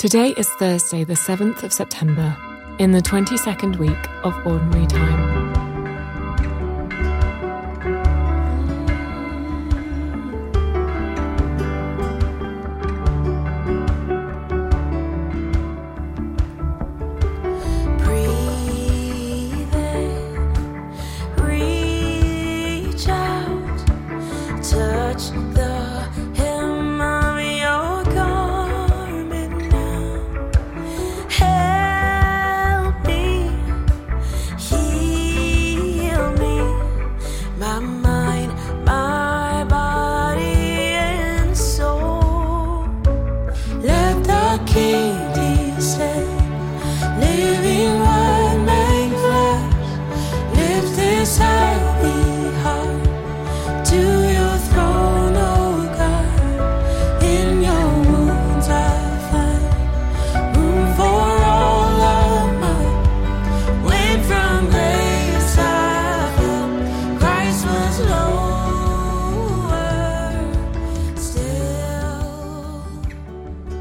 Today is Thursday, the 7th of September, in the 22nd week of Ordinary Time.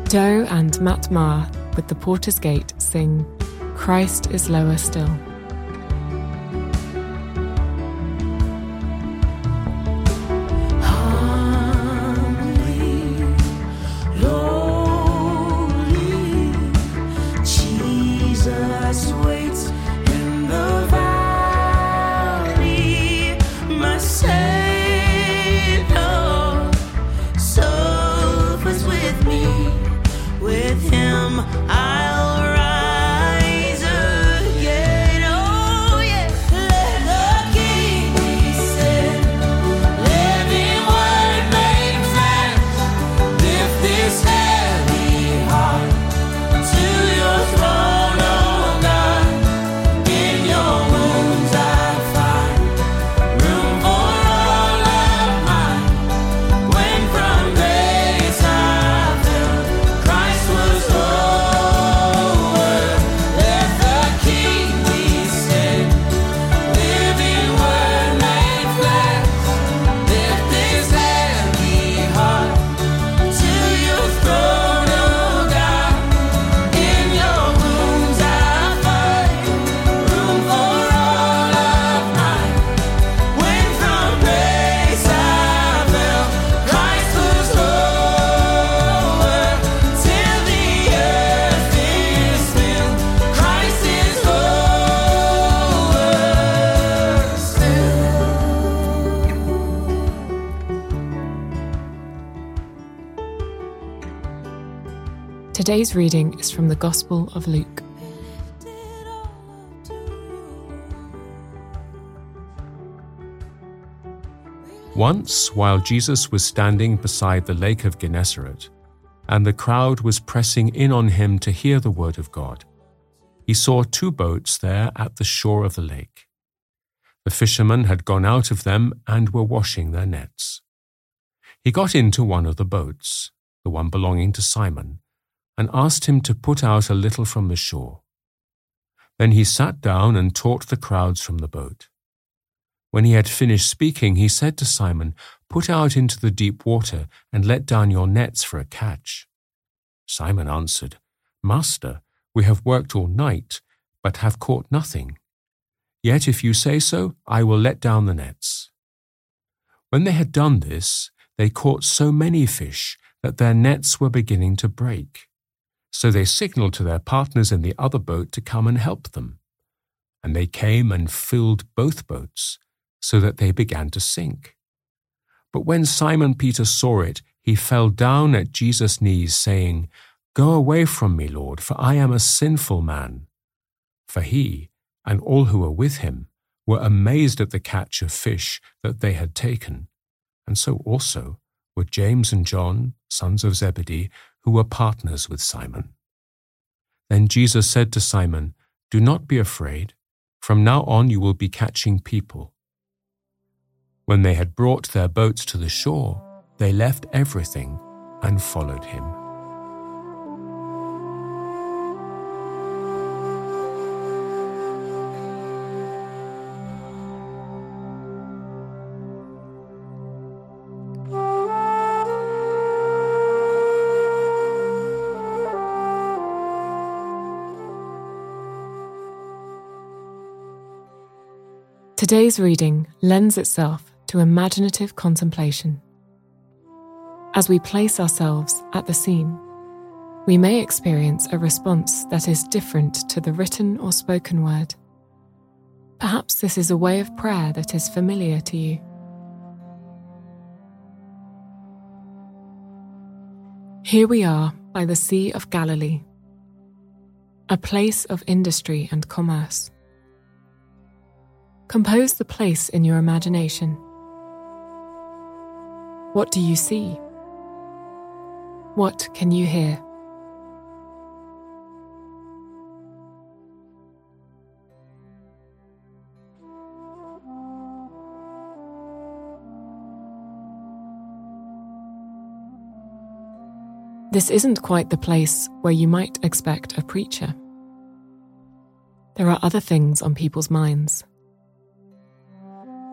Doe and Matt Maher with the Porter's Gate sing Christ is Lower Still. Jesus waits in the Today's reading is from the Gospel of Luke. Once, while Jesus was standing beside the lake of Gennesaret, and the crowd was pressing in on him to hear the word of God, he saw two boats there at the shore of the lake. The fishermen had gone out of them and were washing their nets. He got into one of the boats, the one belonging to Simon, and asked him to put out a little from the shore. Then he sat down and taught the crowds from the boat. When he had finished speaking, he said to Simon, Put out into the deep water and let down your nets for a catch. Simon answered, Master, we have worked all night, but have caught nothing. Yet if you say so, I will let down the nets. When they had done this, they caught so many fish that their nets were beginning to break. So they signaled to their partners in the other boat to come and help them. And they came and filled both boats so that they began to sink. But when Simon Peter saw it, he fell down at Jesus' knees, saying, Go away from me, Lord, for I am a sinful man. For he and all who were with him were amazed at the catch of fish that they had taken, and so also were James and John, sons of Zebedee, who were partners with Simon. Then Jesus said to Simon, Do not be afraid. From now on you will be catching people. When they had brought their boats to the shore, they left everything and followed him. Today's reading lends itself to imaginative contemplation. As we place ourselves at the scene, we may experience a response that is different to the written or spoken word. Perhaps this is a way of prayer that is familiar to you. Here we are by the Sea of Galilee, a place of industry and commerce. Compose the place in your imagination. What do you see? What can you hear? This isn't quite the place where you might expect a preacher. There are other things on people's minds.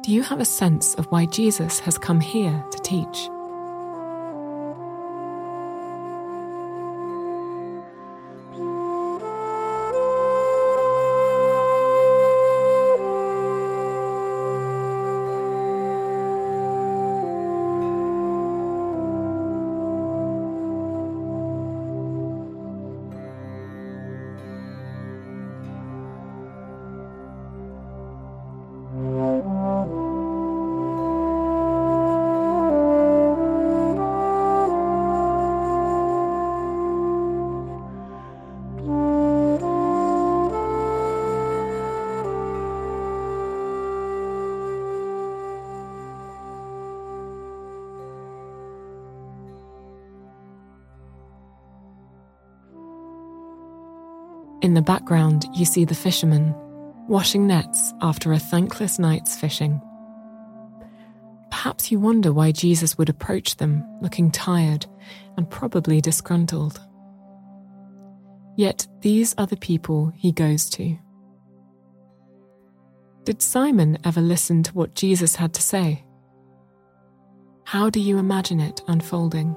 Do you have a sense of why Jesus has come here to teach? The background, you see the fishermen washing nets after a thankless night's fishing. Perhaps you wonder why Jesus would approach them looking tired and probably disgruntled. Yet these are the people he goes to. Did Simon ever listen to what Jesus had to say? How do you imagine it unfolding?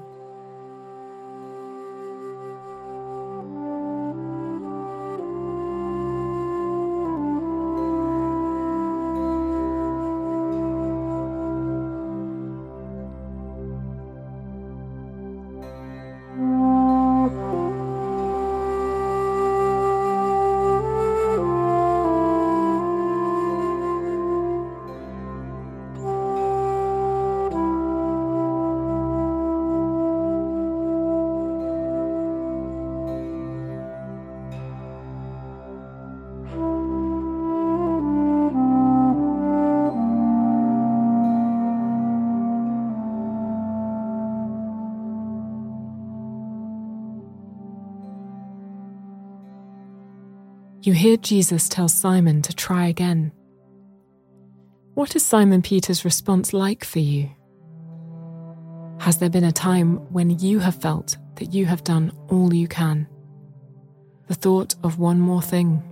You hear Jesus tell Simon to try again. What is Simon Peter's response like for you? Has there been a time when you have felt that you have done all you can? The thought of one more thing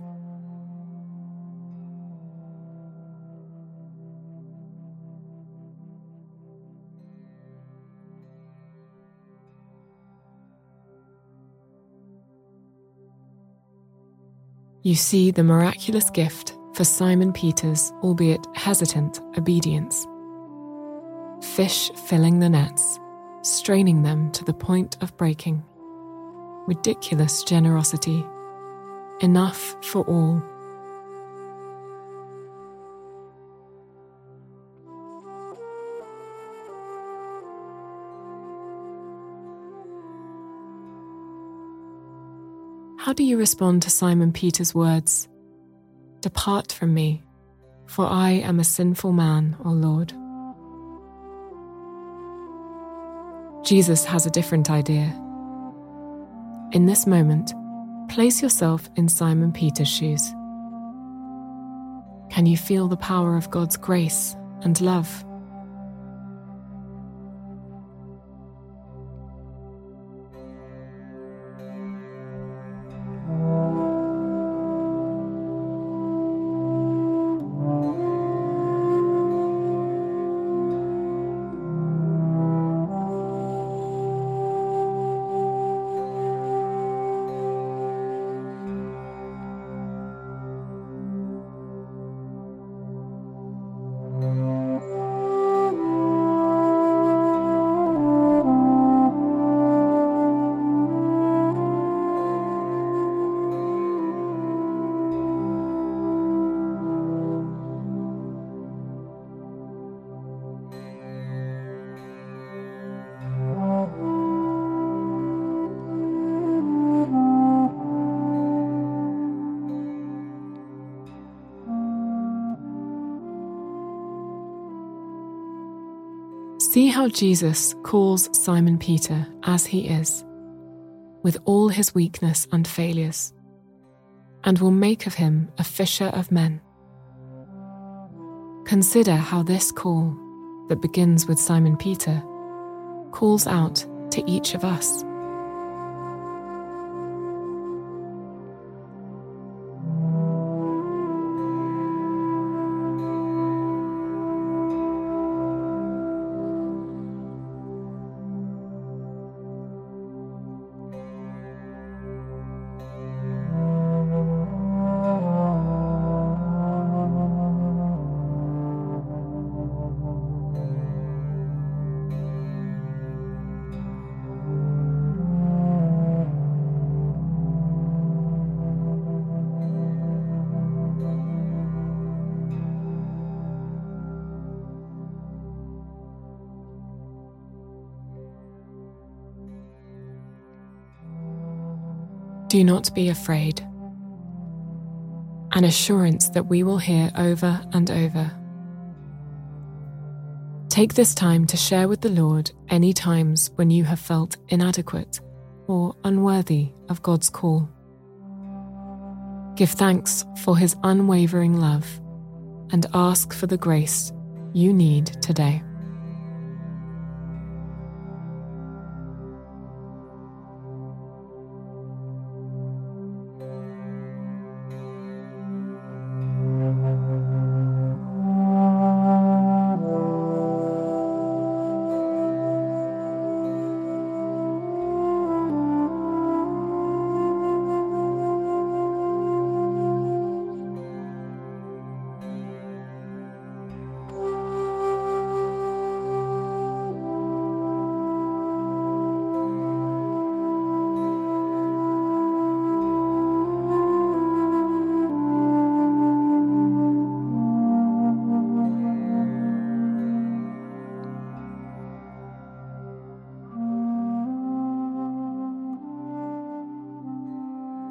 you see the miraculous gift for Simon Peter's, albeit hesitant, obedience. Fish filling the nets, straining them to the point of breaking. Ridiculous generosity. Enough for all. How do you respond to Simon Peter's words? Depart from me, for I am a sinful man, O Lord. Jesus has a different idea. In this moment, place yourself in Simon Peter's shoes. Can you feel the power of God's grace and love? See how Jesus calls Simon Peter as he is, with all his weakness and failures, and will make of him a fisher of men. Consider how this call, that begins with Simon Peter, calls out to each of us. Do not be afraid. An assurance that we will hear over and over. Take this time to share with the Lord any times when you have felt inadequate or unworthy of God's call. Give thanks for His unwavering love and ask for the grace you need today.